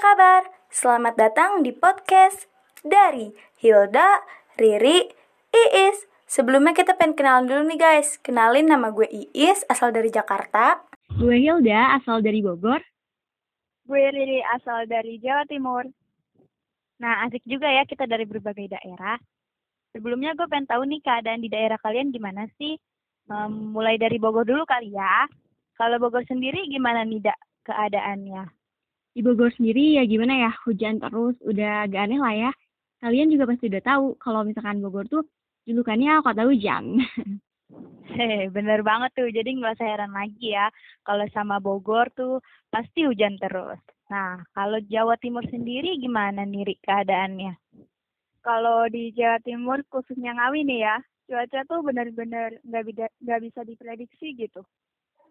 kabar? Selamat datang di podcast dari Hilda, Riri, Iis. Sebelumnya kita pengen kenalan dulu nih guys. Kenalin nama gue Iis, asal dari Jakarta. Gue Hilda, asal dari Bogor. Gue Riri, asal dari Jawa Timur. Nah, asik juga ya kita dari berbagai daerah. Sebelumnya gue pengen tahu nih keadaan di daerah kalian gimana sih? Um, mulai dari Bogor dulu kali ya. Kalau Bogor sendiri gimana nih, Dak, keadaannya? Di Bogor sendiri ya gimana ya, hujan terus, udah agak aneh lah ya. Kalian juga pasti udah tahu kalau misalkan Bogor tuh julukannya kota hujan. Hehe, bener banget tuh. Jadi nggak usah heran lagi ya. Kalau sama Bogor tuh pasti hujan terus. Nah, kalau Jawa Timur sendiri gimana nih keadaannya? Kalau di Jawa Timur khususnya Ngawi nih ya, cuaca tuh bener-bener nggak nggak bisa diprediksi gitu.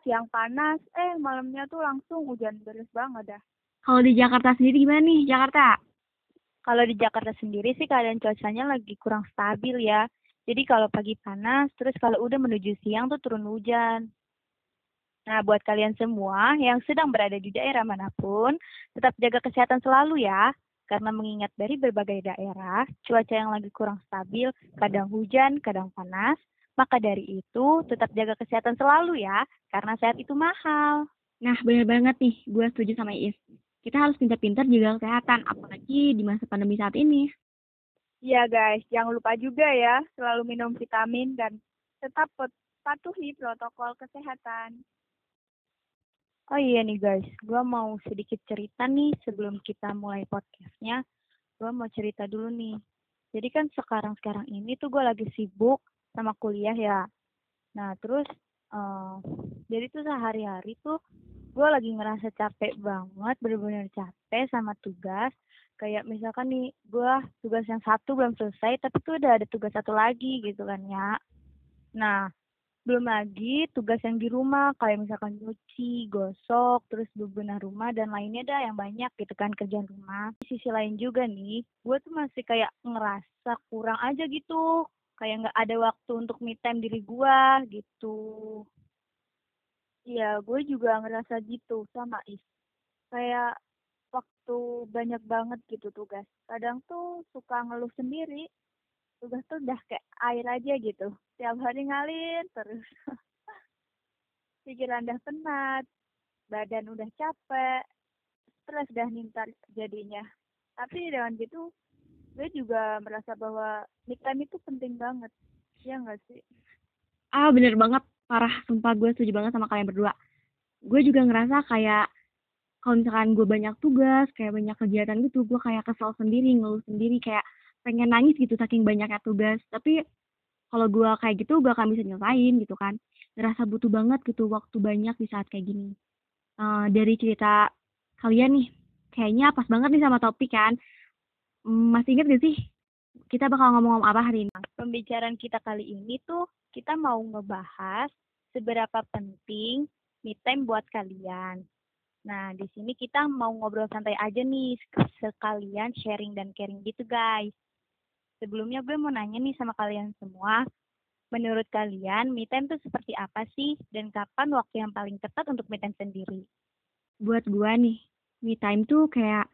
Siang panas, eh malamnya tuh langsung hujan terus banget dah. Kalau di Jakarta sendiri gimana nih, Jakarta? Kalau di Jakarta sendiri sih keadaan cuacanya lagi kurang stabil ya. Jadi kalau pagi panas, terus kalau udah menuju siang tuh turun hujan. Nah, buat kalian semua yang sedang berada di daerah mana pun, tetap jaga kesehatan selalu ya. Karena mengingat dari berbagai daerah, cuaca yang lagi kurang stabil, kadang hujan, kadang panas, maka dari itu tetap jaga kesehatan selalu ya, karena sehat itu mahal. Nah, benar banget nih, gue setuju sama Is kita harus pintar-pintar jaga kesehatan, apalagi di masa pandemi saat ini. Iya guys, jangan lupa juga ya selalu minum vitamin dan tetap patuhi protokol kesehatan. Oh iya nih guys, gue mau sedikit cerita nih sebelum kita mulai podcastnya. Gue mau cerita dulu nih. Jadi kan sekarang-sekarang ini tuh gue lagi sibuk sama kuliah ya. Nah terus, uh, jadi tuh sehari-hari tuh gue lagi ngerasa capek banget bener-bener capek sama tugas kayak misalkan nih gue tugas yang satu belum selesai tapi tuh udah ada tugas satu lagi gitu kan ya nah belum lagi tugas yang di rumah kayak misalkan nyuci, gosok, terus bebenah rumah dan lainnya dah yang banyak gitu kan kerjaan rumah. Di sisi lain juga nih, gue tuh masih kayak ngerasa kurang aja gitu, kayak nggak ada waktu untuk me time diri gue gitu. Iya, gue juga ngerasa gitu sama Is. Kayak waktu banyak banget gitu tugas. Kadang tuh suka ngeluh sendiri. Tugas tuh udah kayak air aja gitu. Tiap hari ngalir terus. Pikiran udah penat, badan udah capek, stres udah nintar jadinya. Tapi dengan gitu, gue juga merasa bahwa me itu penting banget. Iya nggak sih? Ah, bener banget parah sumpah gue setuju banget sama kalian berdua. Gue juga ngerasa kayak kalau misalkan gue banyak tugas kayak banyak kegiatan gitu gue kayak kesel sendiri ngeluh sendiri kayak pengen nangis gitu saking banyaknya tugas. Tapi kalau gue kayak gitu gue akan bisa nyelesain gitu kan. Ngerasa butuh banget gitu waktu banyak di saat kayak gini. Uh, dari cerita kalian nih kayaknya pas banget nih sama topik kan. Hmm, masih inget gak sih kita bakal ngomong-ngomong apa hari ini pembicaraan kita kali ini tuh kita mau ngebahas seberapa penting me time buat kalian. Nah, di sini kita mau ngobrol santai aja nih, sekalian sharing dan caring gitu guys. Sebelumnya gue mau nanya nih sama kalian semua, menurut kalian me time tuh seperti apa sih dan kapan waktu yang paling tepat untuk me time sendiri? Buat gue nih, me time tuh kayak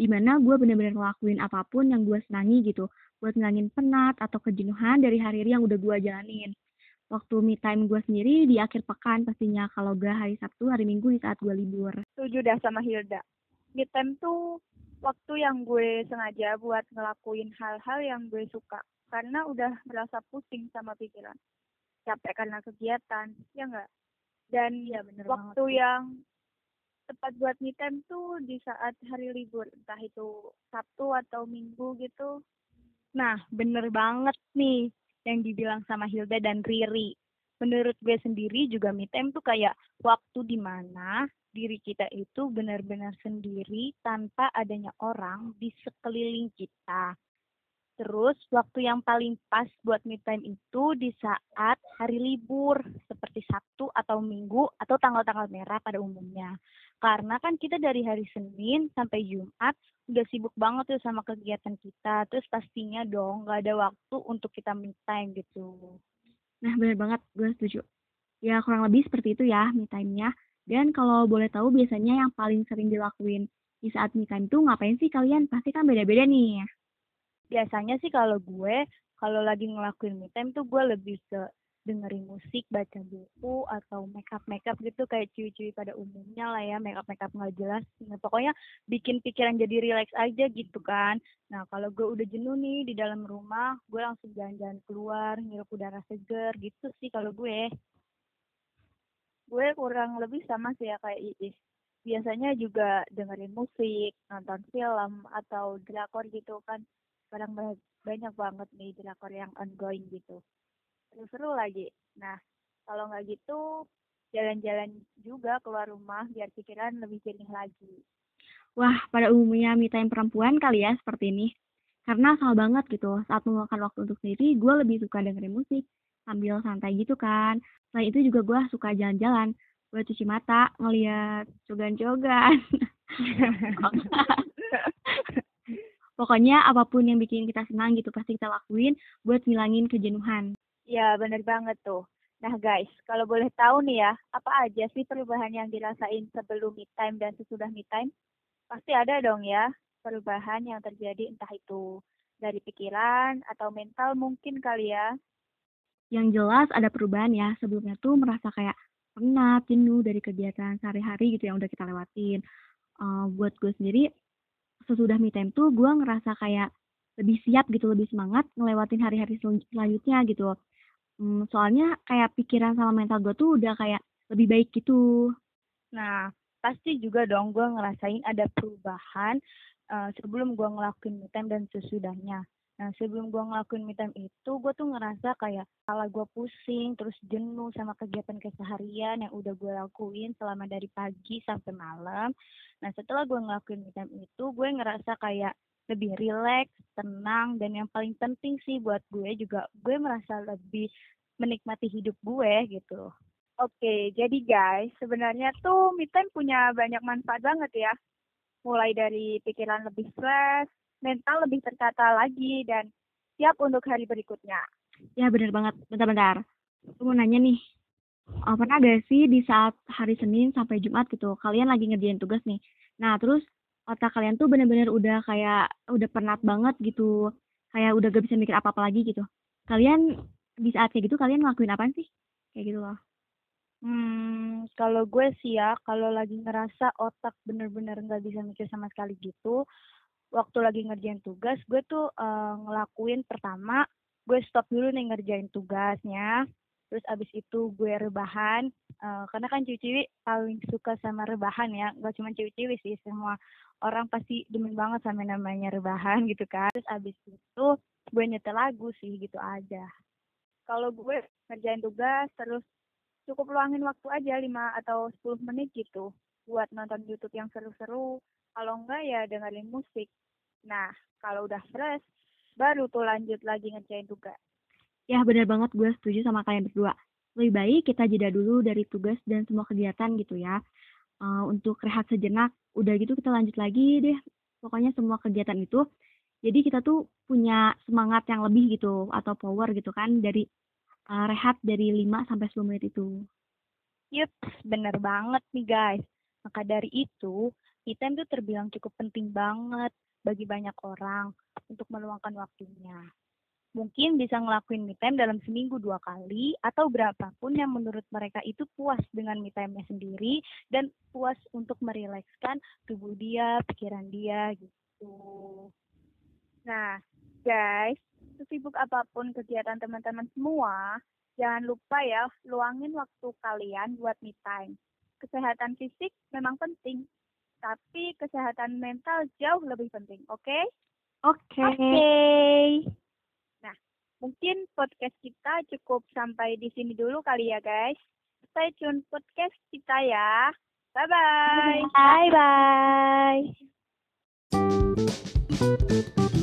di mana gue bener-bener ngelakuin apa pun yang gue senangi gitu buat ngilangin penat atau kejenuhan dari hari-hari yang udah gue jalanin. Waktu me time gue sendiri di akhir pekan pastinya, kalau gak hari Sabtu, hari Minggu di saat gue libur. Setuju dah sama Hilda. Me time tuh waktu yang gue sengaja buat ngelakuin hal-hal yang gue suka. Karena udah merasa pusing sama pikiran. Capek karena kegiatan, ya enggak? Dan ya, bener waktu banget. yang tepat buat me time tuh di saat hari libur entah itu Sabtu atau Minggu gitu Nah, bener banget nih yang dibilang sama Hilda dan Riri. Menurut gue sendiri juga me time tuh kayak waktu di mana diri kita itu benar-benar sendiri tanpa adanya orang di sekeliling kita. Terus waktu yang paling pas buat me time itu di saat hari libur seperti Sabtu atau Minggu atau tanggal-tanggal merah pada umumnya. Karena kan kita dari hari Senin sampai Jumat udah sibuk banget tuh sama kegiatan kita. Terus pastinya dong gak ada waktu untuk kita me time gitu. Nah bener banget gue setuju. Ya kurang lebih seperti itu ya me time-nya. Dan kalau boleh tahu biasanya yang paling sering dilakuin di saat me time tuh ngapain sih kalian? Pasti kan beda-beda nih. Biasanya sih kalau gue, kalau lagi ngelakuin me time tuh gue lebih ke dengerin musik, baca buku, atau makeup makeup gitu kayak cuy-cuy pada umumnya lah ya, makeup makeup nggak jelas. Nah, pokoknya bikin pikiran jadi relax aja gitu kan. Nah kalau gue udah jenuh nih di dalam rumah, gue langsung jalan-jalan keluar, ngirup udara seger gitu sih kalau gue. Gue kurang lebih sama sih ya kayak Iis. Biasanya juga dengerin musik, nonton film, atau drakor gitu kan. Sekarang ba- banyak banget nih drakor yang ongoing gitu. Seru-seru lagi. Nah, kalau nggak gitu, jalan-jalan juga keluar rumah biar pikiran lebih jernih lagi. Wah, pada umumnya me time perempuan kali ya seperti ini. Karena sama banget gitu, saat meluangkan waktu untuk sendiri, gue lebih suka dengerin musik sambil santai gitu kan. Selain itu juga gue suka jalan-jalan, gue cuci mata, ngeliat cogan-cogan. Pokoknya apa pun yang bikin kita senang gitu pasti kita lakuin buat ngilangin kejenuhan. Ya, bener banget tuh. Nah guys, kalau boleh tahu nih ya, apa aja sih perubahan yang dirasain sebelum me time dan sesudah me time? Pasti ada dong ya perubahan yang terjadi entah itu dari pikiran atau mental mungkin kali ya. Yang jelas ada perubahan ya, sebelumnya tuh merasa kayak penat, jenuh dari kegiatan sehari-hari gitu yang udah kita lewatin. Eh, buat gue sendiri, sesudah me time tuh gue ngerasa kayak lebih siap gitu, lebih semangat ngelewatin hari-hari sel- selanjutnya gitu. Hmm, soalnya kayak pikiran sama mental gue tuh udah kayak lebih baik gitu. Nah, pasti juga dong gue ngerasain ada perubahan eh, sebelum gue ngelakuin me time dan sesudahnya. Nah, sebelum gue ngelakuin me time itu, gue tuh ngerasa kayak kepala gue pusing, terus jenuh sama kegiatan keseharian yang udah gue lakuin selama dari pagi sampai malam. Nah, setelah gue ngelakuin me time itu, gue ngerasa kayak lebih rileks, tenang, dan yang paling penting sih buat gue juga, gue merasa lebih menikmati hidup gue gitu. Oke, jadi guys, sebenarnya tuh me time punya banyak manfaat banget ya. Mulai dari pikiran lebih fresh, mental lebih tertata lagi, dan siap untuk hari berikutnya. Ya bener banget, bentar-bentar. Gue mau nanya nih, eh, pernah gak sih di saat hari Senin sampai Jumat gitu, kalian lagi ngerjain tugas nih. Nah terus otak kalian tuh bener-bener udah kayak, udah penat banget gitu. Kayak udah gak bisa mikir apa-apa lagi gitu. Kalian di saat kayak gitu kalian ngelakuin apa sih? Kayak gitu loh. Hmm, kalau gue sih ya, kalau lagi ngerasa otak bener-bener nggak bisa mikir sama sekali gitu, waktu lagi ngerjain tugas, gue tuh eh, ngelakuin pertama, gue stop dulu nih ngerjain tugasnya, terus abis itu gue rebahan, eh, karena kan ciwi-ciwi paling suka sama rebahan ya, nggak cuma ciwi-ciwi sih, semua orang pasti demen banget sama namanya rebahan gitu kan. Terus abis itu gue nyetel lagu sih gitu aja. Kalau gue ngerjain tugas terus cukup luangin waktu aja 5 atau 10 menit gitu buat nonton YouTube yang seru-seru. Kalau enggak ya dengerin musik. Nah, kalau udah fresh, baru tuh lanjut lagi ngerjain tugas. Ya bener banget gue setuju sama kalian berdua. Lebih baik kita jeda dulu dari tugas dan semua kegiatan gitu ya. Eh, untuk rehat sejenak, udah gitu kita lanjut lagi deh. Pokoknya semua kegiatan itu. Jadi kita tuh punya semangat yang lebih gitu atau power gitu kan dari eh, rehat dari 5 sampai 10 menit itu. Yup, bener banget nih guys. Maka dari itu, time tuh terbilang cukup penting banget bagi banyak orang untuk meluangkan waktunya. Mungkin bisa ngelakuin me time dalam seminggu dua kali atau berapapun yang menurut mereka itu puas dengan me time-nya sendiri dan puas untuk merilekskan tubuh dia, pikiran dia gitu. Nah, guys, sesibuk apa pun kegiatan teman-teman semua, jangan lupa ya luangin waktu kalian buat me time. Kesehatan fisik memang penting, tapi kesehatan mental jauh lebih penting, oke? Oke. Oke. Nah, mungkin podcast kita cukup sampai di sini dulu kali ya, guys. Stay tune podcast kita ya. Bye-bye. Bye bye.